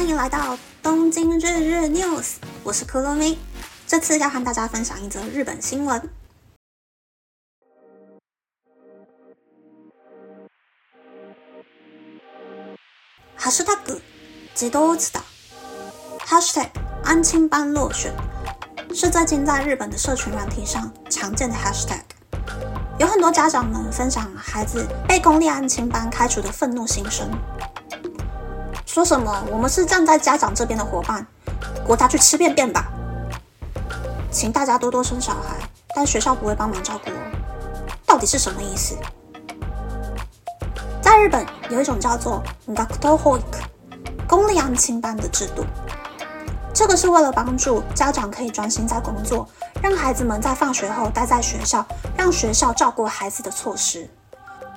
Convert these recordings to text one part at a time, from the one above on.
欢迎来到东京日日 news，我是克罗米。这次要和大家分享一则日本新闻。ハッシュタグ自動打的，hashtag 安亲班落选，是最近在日本的社群软体上常见的 hashtag。有很多家长们分享孩子被公立安亲班开除的愤怒心声， 说什么“我们是站在家长这边的伙伴”，国家去吃便便吧！请大家多多生小孩，但学校不会帮忙照顾。到底是什么意思？在日本有一种叫做 “gakuto hoik” 公立安亲班的制度，这个是为了帮助家长可以专心在工作。让孩子们在放学后待在学校，让学校照顾孩子的措施。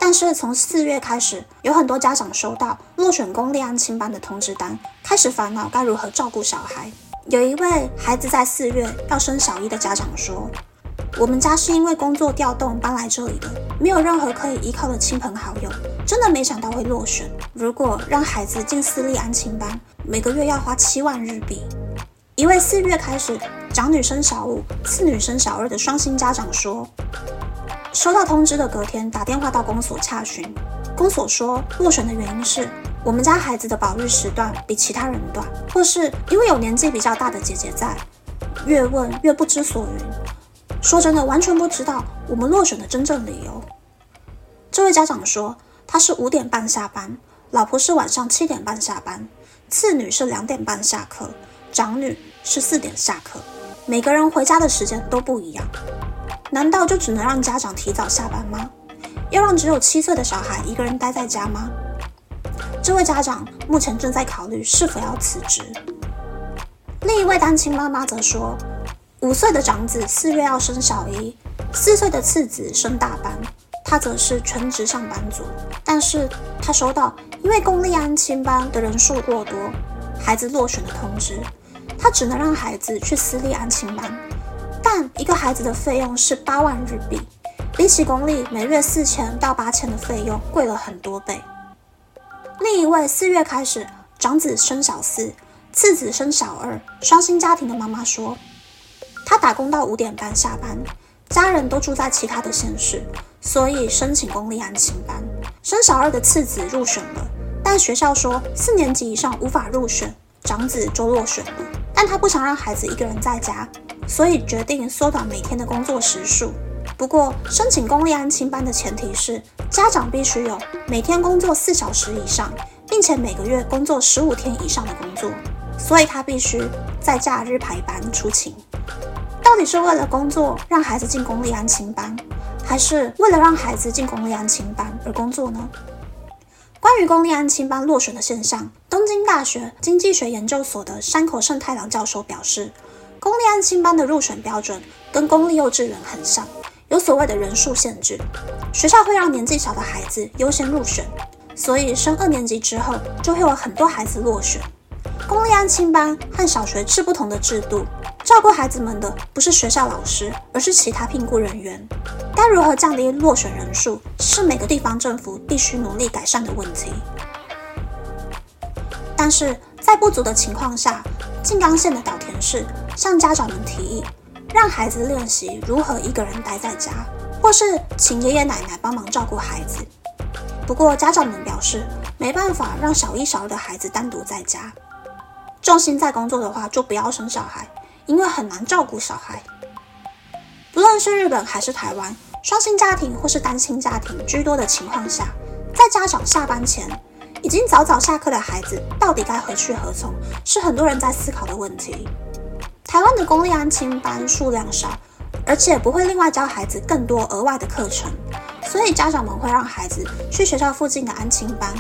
但是从四月开始，有很多家长收到落选公立安亲班的通知单，开始烦恼该如何照顾小孩。有一位孩子在四月要升小一的家长说：“我们家是因为工作调动搬来这里的，没有任何可以依靠的亲朋好友，真的没想到会落选。如果让孩子进私立安亲班，每个月要花七万日币。”一位四月开始长女生小五、次女生小二的双薪家长说，收到通知的隔天打电话到公所查询，公所说落选的原因是我们家孩子的保育时段比其他人短，或是因为有年纪比较大的姐姐在。越问越不知所云，说真的完全不知道我们落选的真正理由。这位家长说他是五点半下班，老婆是晚上七点半下班，次女是两点半下课。长女是四点下课，每个人回家的时间都不一样，难道就只能让家长提早下班吗？要让只有七岁的小孩一个人待在家吗？这位家长目前正在考虑是否要辞职。另一位单亲妈妈则说，五岁的长子四月要升小一，四岁的次子升大班，他则是全职上班族，但是他收到因为公立安亲班的人数过多，孩子落选的通知。他只能让孩子去私立安亲班，但一个孩子的费用是八万日币，比起公立每月四千到八千的费用贵了很多倍。另一位四月开始长子生小四，次子生小二，双薪家庭的妈妈说，她打工到五点半下班，家人都住在其他的县市，所以申请公立安亲班。生小二的次子入选了，但学校说四年级以上无法入选，长子就落选了。但他不想让孩子一个人在家，所以决定缩短每天的工作时数。不过，申请公立安亲班的前提是家长必须有每天工作四小时以上，并且每个月工作十五天以上的工作，所以他必须在假日排班出勤。到底是为了工作让孩子进公立安亲班，还是为了让孩子进公立安亲班而工作呢？关于公立安亲班落选的现象，东京大学经济学研究所的山口胜太郎教授表示，公立安亲班的入选标准跟公立幼稚园很像，有所谓的人数限制，学校会让年纪小的孩子优先入选，所以升二年级之后就会有很多孩子落选。公立安亲班和小学是不同的制度。照顾孩子们的不是学校老师，而是其他聘雇人员。该如何降低落选人数，是每个地方政府必须努力改善的问题。但是在不足的情况下，静冈县的岛田市向家长们提议，让孩子练习如何一个人待在家，或是请爷爷奶奶帮忙照顾孩子。不过家长们表示，没办法让小一、小二的孩子单独在家，重心在工作的话，就不要生小孩。因为很难照顾小孩，不论是日本还是台湾，双薪家庭或是单亲家庭居多的情况下，在家长下班前，已经早早下课的孩子到底该何去何从，是很多人在思考的问题。台湾的公立安亲班数量少，而且不会另外教孩子更多额外的课程，所以家长们会让孩子去学校附近的安亲班，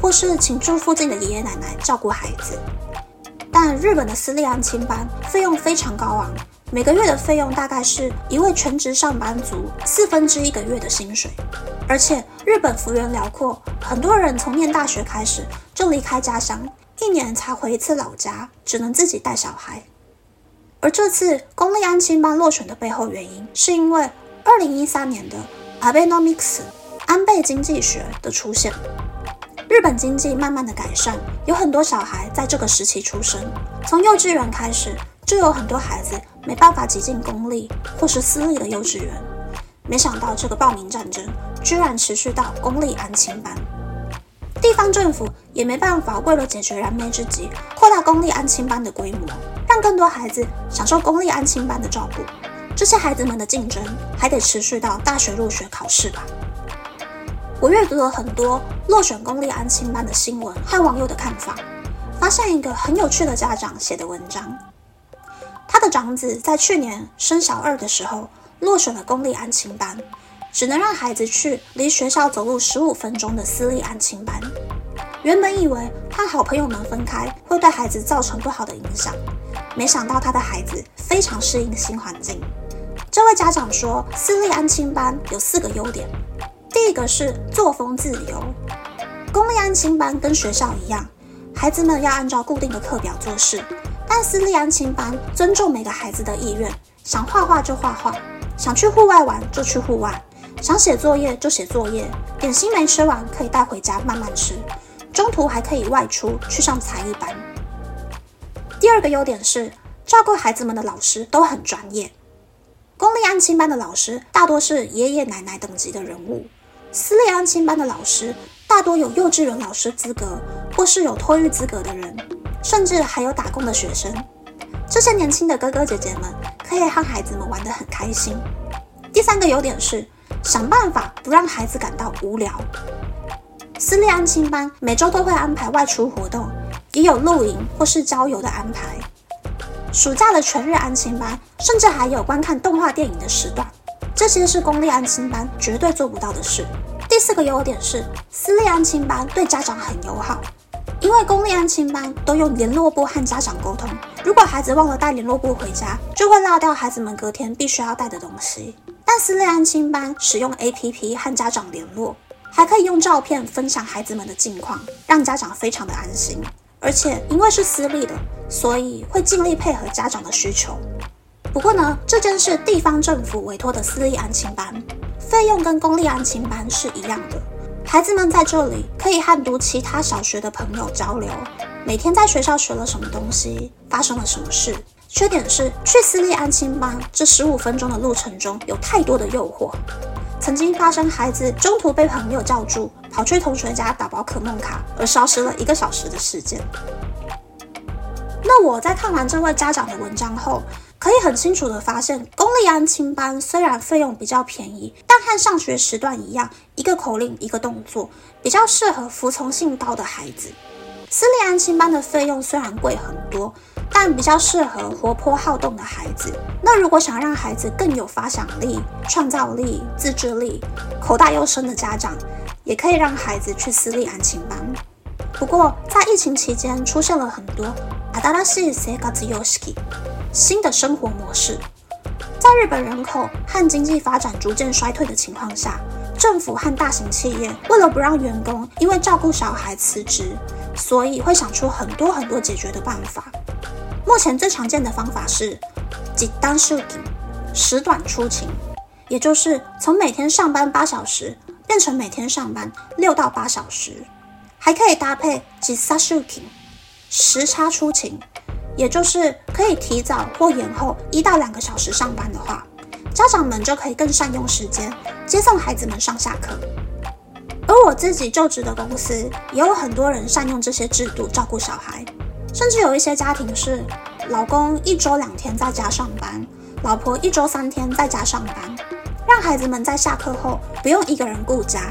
或是请住附近的爷爷奶奶照顾孩子。但日本的私立安亲班费用非常高昂，每个月的费用大概是一位全职上班族四分之一个月的薪水。而且日本幅员辽阔，很多人从念大学开始就离开家乡，一年才回一次老家，只能自己带小孩。而这次公立安亲班落选的背后原因，是因为二零一三年的 Abenomics 安倍经济学的出现。日本经济慢慢的改善，有很多小孩在这个时期出生。从幼稚园开始，就有很多孩子没办法挤进公立或是私立的幼稚园。没想到这个报名战争居然持续到公立安亲班。地方政府也没办法，为了解决燃眉之急，扩大公立安亲班的规模，让更多孩子享受公立安亲班的照顾。这些孩子们的竞争还得持续到大学入学考试吧。我阅读了很多落选公立安亲班的新闻和网友的看法，发现一个很有趣的家长写的文章。他的长子在去年升小二的时候落选了公立安亲班，只能让孩子去离学校走路十五分钟的私立安亲班。原本以为和好朋友们分开会对孩子造成不好的影响，没想到他的孩子非常适应新环境。这位家长说，私立安亲班有四个优点。第一个是作风自由，公立安亲班跟学校一样，孩子们要按照固定的课表做事，但私立安亲班尊重每个孩子的意愿，想画画就画画，想去户外玩就去户外，想写作业就写作业，点心没吃完可以带回家慢慢吃，中途还可以外出去上才艺班。第二个优点是照顾孩子们的老师都很专业，公立安亲班的老师大多是爷爷奶奶等级的人物。私立安亲班的老师大多有幼稚园老师资格，或是有托育资格的人，甚至还有打工的学生。这些年轻的哥哥姐姐们可以和孩子们玩得很开心。第三个优点是想办法不让孩子感到无聊。私立安亲班每周都会安排外出活动，也有露营或是郊游的安排。暑假的全日安亲班甚至还有观看动画电影的时段。这些是公立安亲班绝对做不到的事。第四个优点是，私立安亲班对家长很友好，因为公立安亲班都用联络簿和家长沟通。如果孩子忘了带联络簿回家，就会落掉孩子们隔天必须要带的东西。但私立安亲班使用 APP 和家长联络，还可以用照片分享孩子们的近况，让家长非常的安心。而且因为是私立的，所以会尽力配合家长的需求。不过呢，这间是地方政府委托的私立安亲班，费用跟公立安亲班是一样的。孩子们在这里可以和读其他小学的朋友交流，每天在学校学了什么东西，发生了什么事。缺点是去私立安亲班这十五分钟的路程中有太多的诱惑，曾经发生孩子中途被朋友叫住，跑去同学家打宝可梦卡而消失了一个小时的事件。那我在看完这位家长的文章后。可以很清楚的发现，公立安亲班虽然费用比较便宜，但和上学时段一样，一个口令一个动作，比较适合服从性高的孩子。私立安亲班的费用虽然贵很多，但比较适合活泼好动的孩子。那如果想让孩子更有发想力、创造力、自制力，口大又深的家长，也可以让孩子去私立安亲班。不过在疫情期间，出现了很多。新的生活模式，在日本人口和经济发展逐渐衰退的情况下，政府和大型企业为了不让员工因为照顾小孩辞职，所以会想出很多很多解决的办法。目前最常见的方法是“几单设定”，时短出勤，也就是从每天上班八小时变成每天上班六到八小时，还可以搭配“几沙设定”，时差出勤。也就是可以提早或延后一到两个小时上班的话，家长们就可以更善用时间接送孩子们上下课。而我自己就职的公司也有很多人善用这些制度照顾小孩，甚至有一些家庭是老公一周两天在家上班，老婆一周三天在家上班，让孩子们在下课后不用一个人顾家。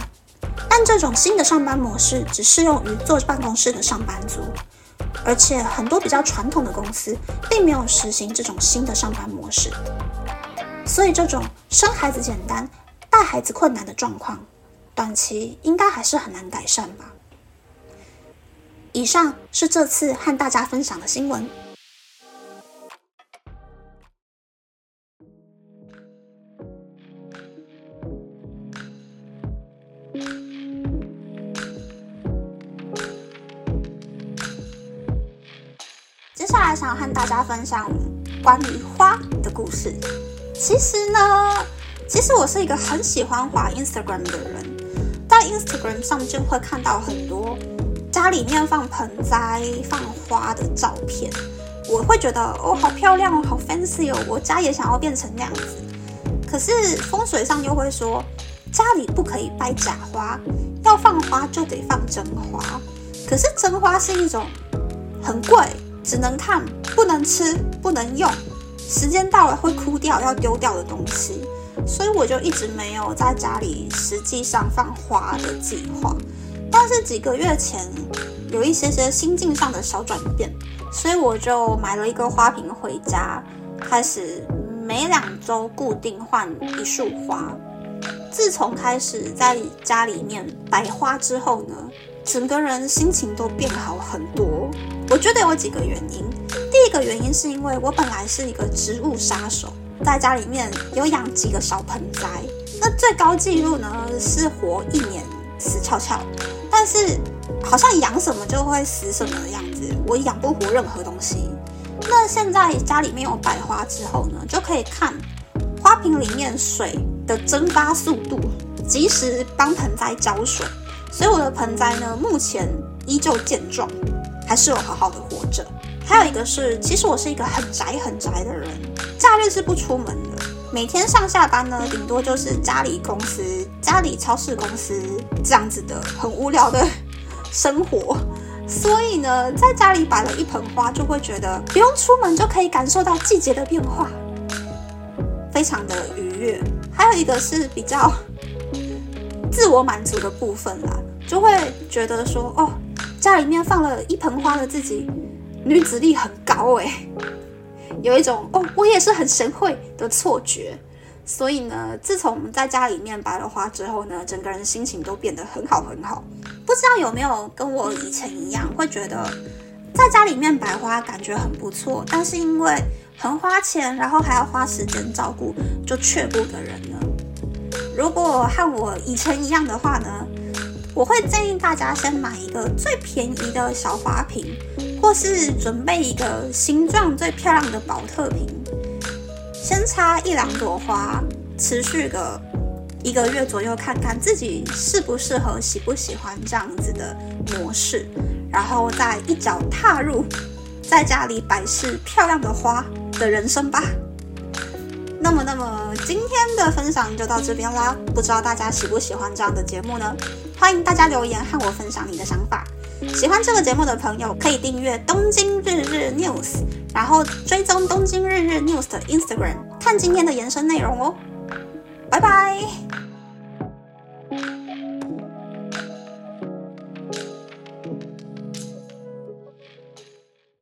但这种新的上班模式只适用于坐办公室的上班族。而且很多比较传统的公司并没有实行这种新的上班模式，所以这种生孩子简单、带孩子困难的状况，短期应该还是很难改善吧。以上是这次和大家分享的新闻。下来想和大家分享关于花的故事。其实呢，其实我是一个很喜欢滑 Instagram 的人，在 Instagram 上就会看到很多家里面放盆栽、放花的照片，我会觉得哦，好漂亮哦，好 fancy 哦，我家也想要变成那样子。可是风水上又会说，家里不可以摆假花，要放花就得放真花。可是真花是一种很贵，只能看不能吃不能用，时间到了会枯掉要丢掉的东西。所以我就一直没有在家里实际上放花的计划。但是几个月前有一些些心境上的小转变，所以我就买了一个花瓶回家，开始。每两周固定换一束花。自从开始在家里面摆花之后呢，整个人心情都变好很多。我觉得有几个原因。第一个原因是因为我本来是一个植物杀手，在家里面有养几个小盆栽，那最高纪录呢是活一年死翘翘。但是好像养什么就会死什么的样子，我养不活任何东西。那现在家里面有摆花之后呢，就可以看花瓶里面水的蒸发速度，及时帮盆栽浇水。所以我的盆栽呢，目前依旧健壮，还是有好好的活着。还有一个是，其实我是一个很宅很宅的人，假日是不出门的，每天上下班呢，顶多就是家里公司、家里超市公司这样子的很无聊的 生活。所以呢，在家里摆了一盆花，就会觉得不用出门就可以感受到季节的变化，非常的愉悦。还有一个是比较 自我满足的部分啦，就会觉得说，哦，家里面放了一盆花的自己，女子力很高诶，有一种哦，我也是很神会的错觉。所以呢，自从我们在家里面摆了花之后呢，整个人心情都变得很好很好。不知道有没有跟我以前一样，会觉得在家里面摆花感觉很不错，但是因为很花钱，然后还要花时间照顾，就却步的人呢？如果和我以前一样的话呢，我会建议大家先买一个最便宜的小花瓶，或是准备一个形状最漂亮的宝特瓶。先插一两朵花，持续个一个月左右，看看自己适不适合、喜不喜欢这样子的模式，然后再一脚踏入在家里摆饰漂亮的花的人生吧。那么，那么今天的分享就到这边啦。不知道大家喜不喜欢这样的节目呢？欢迎大家留言和我分享你的想法。喜欢这个节目的朋友可以订阅东京日日 news。然后追踪东京日日 news 的 Instagram，看今天的延伸内容哦，拜拜。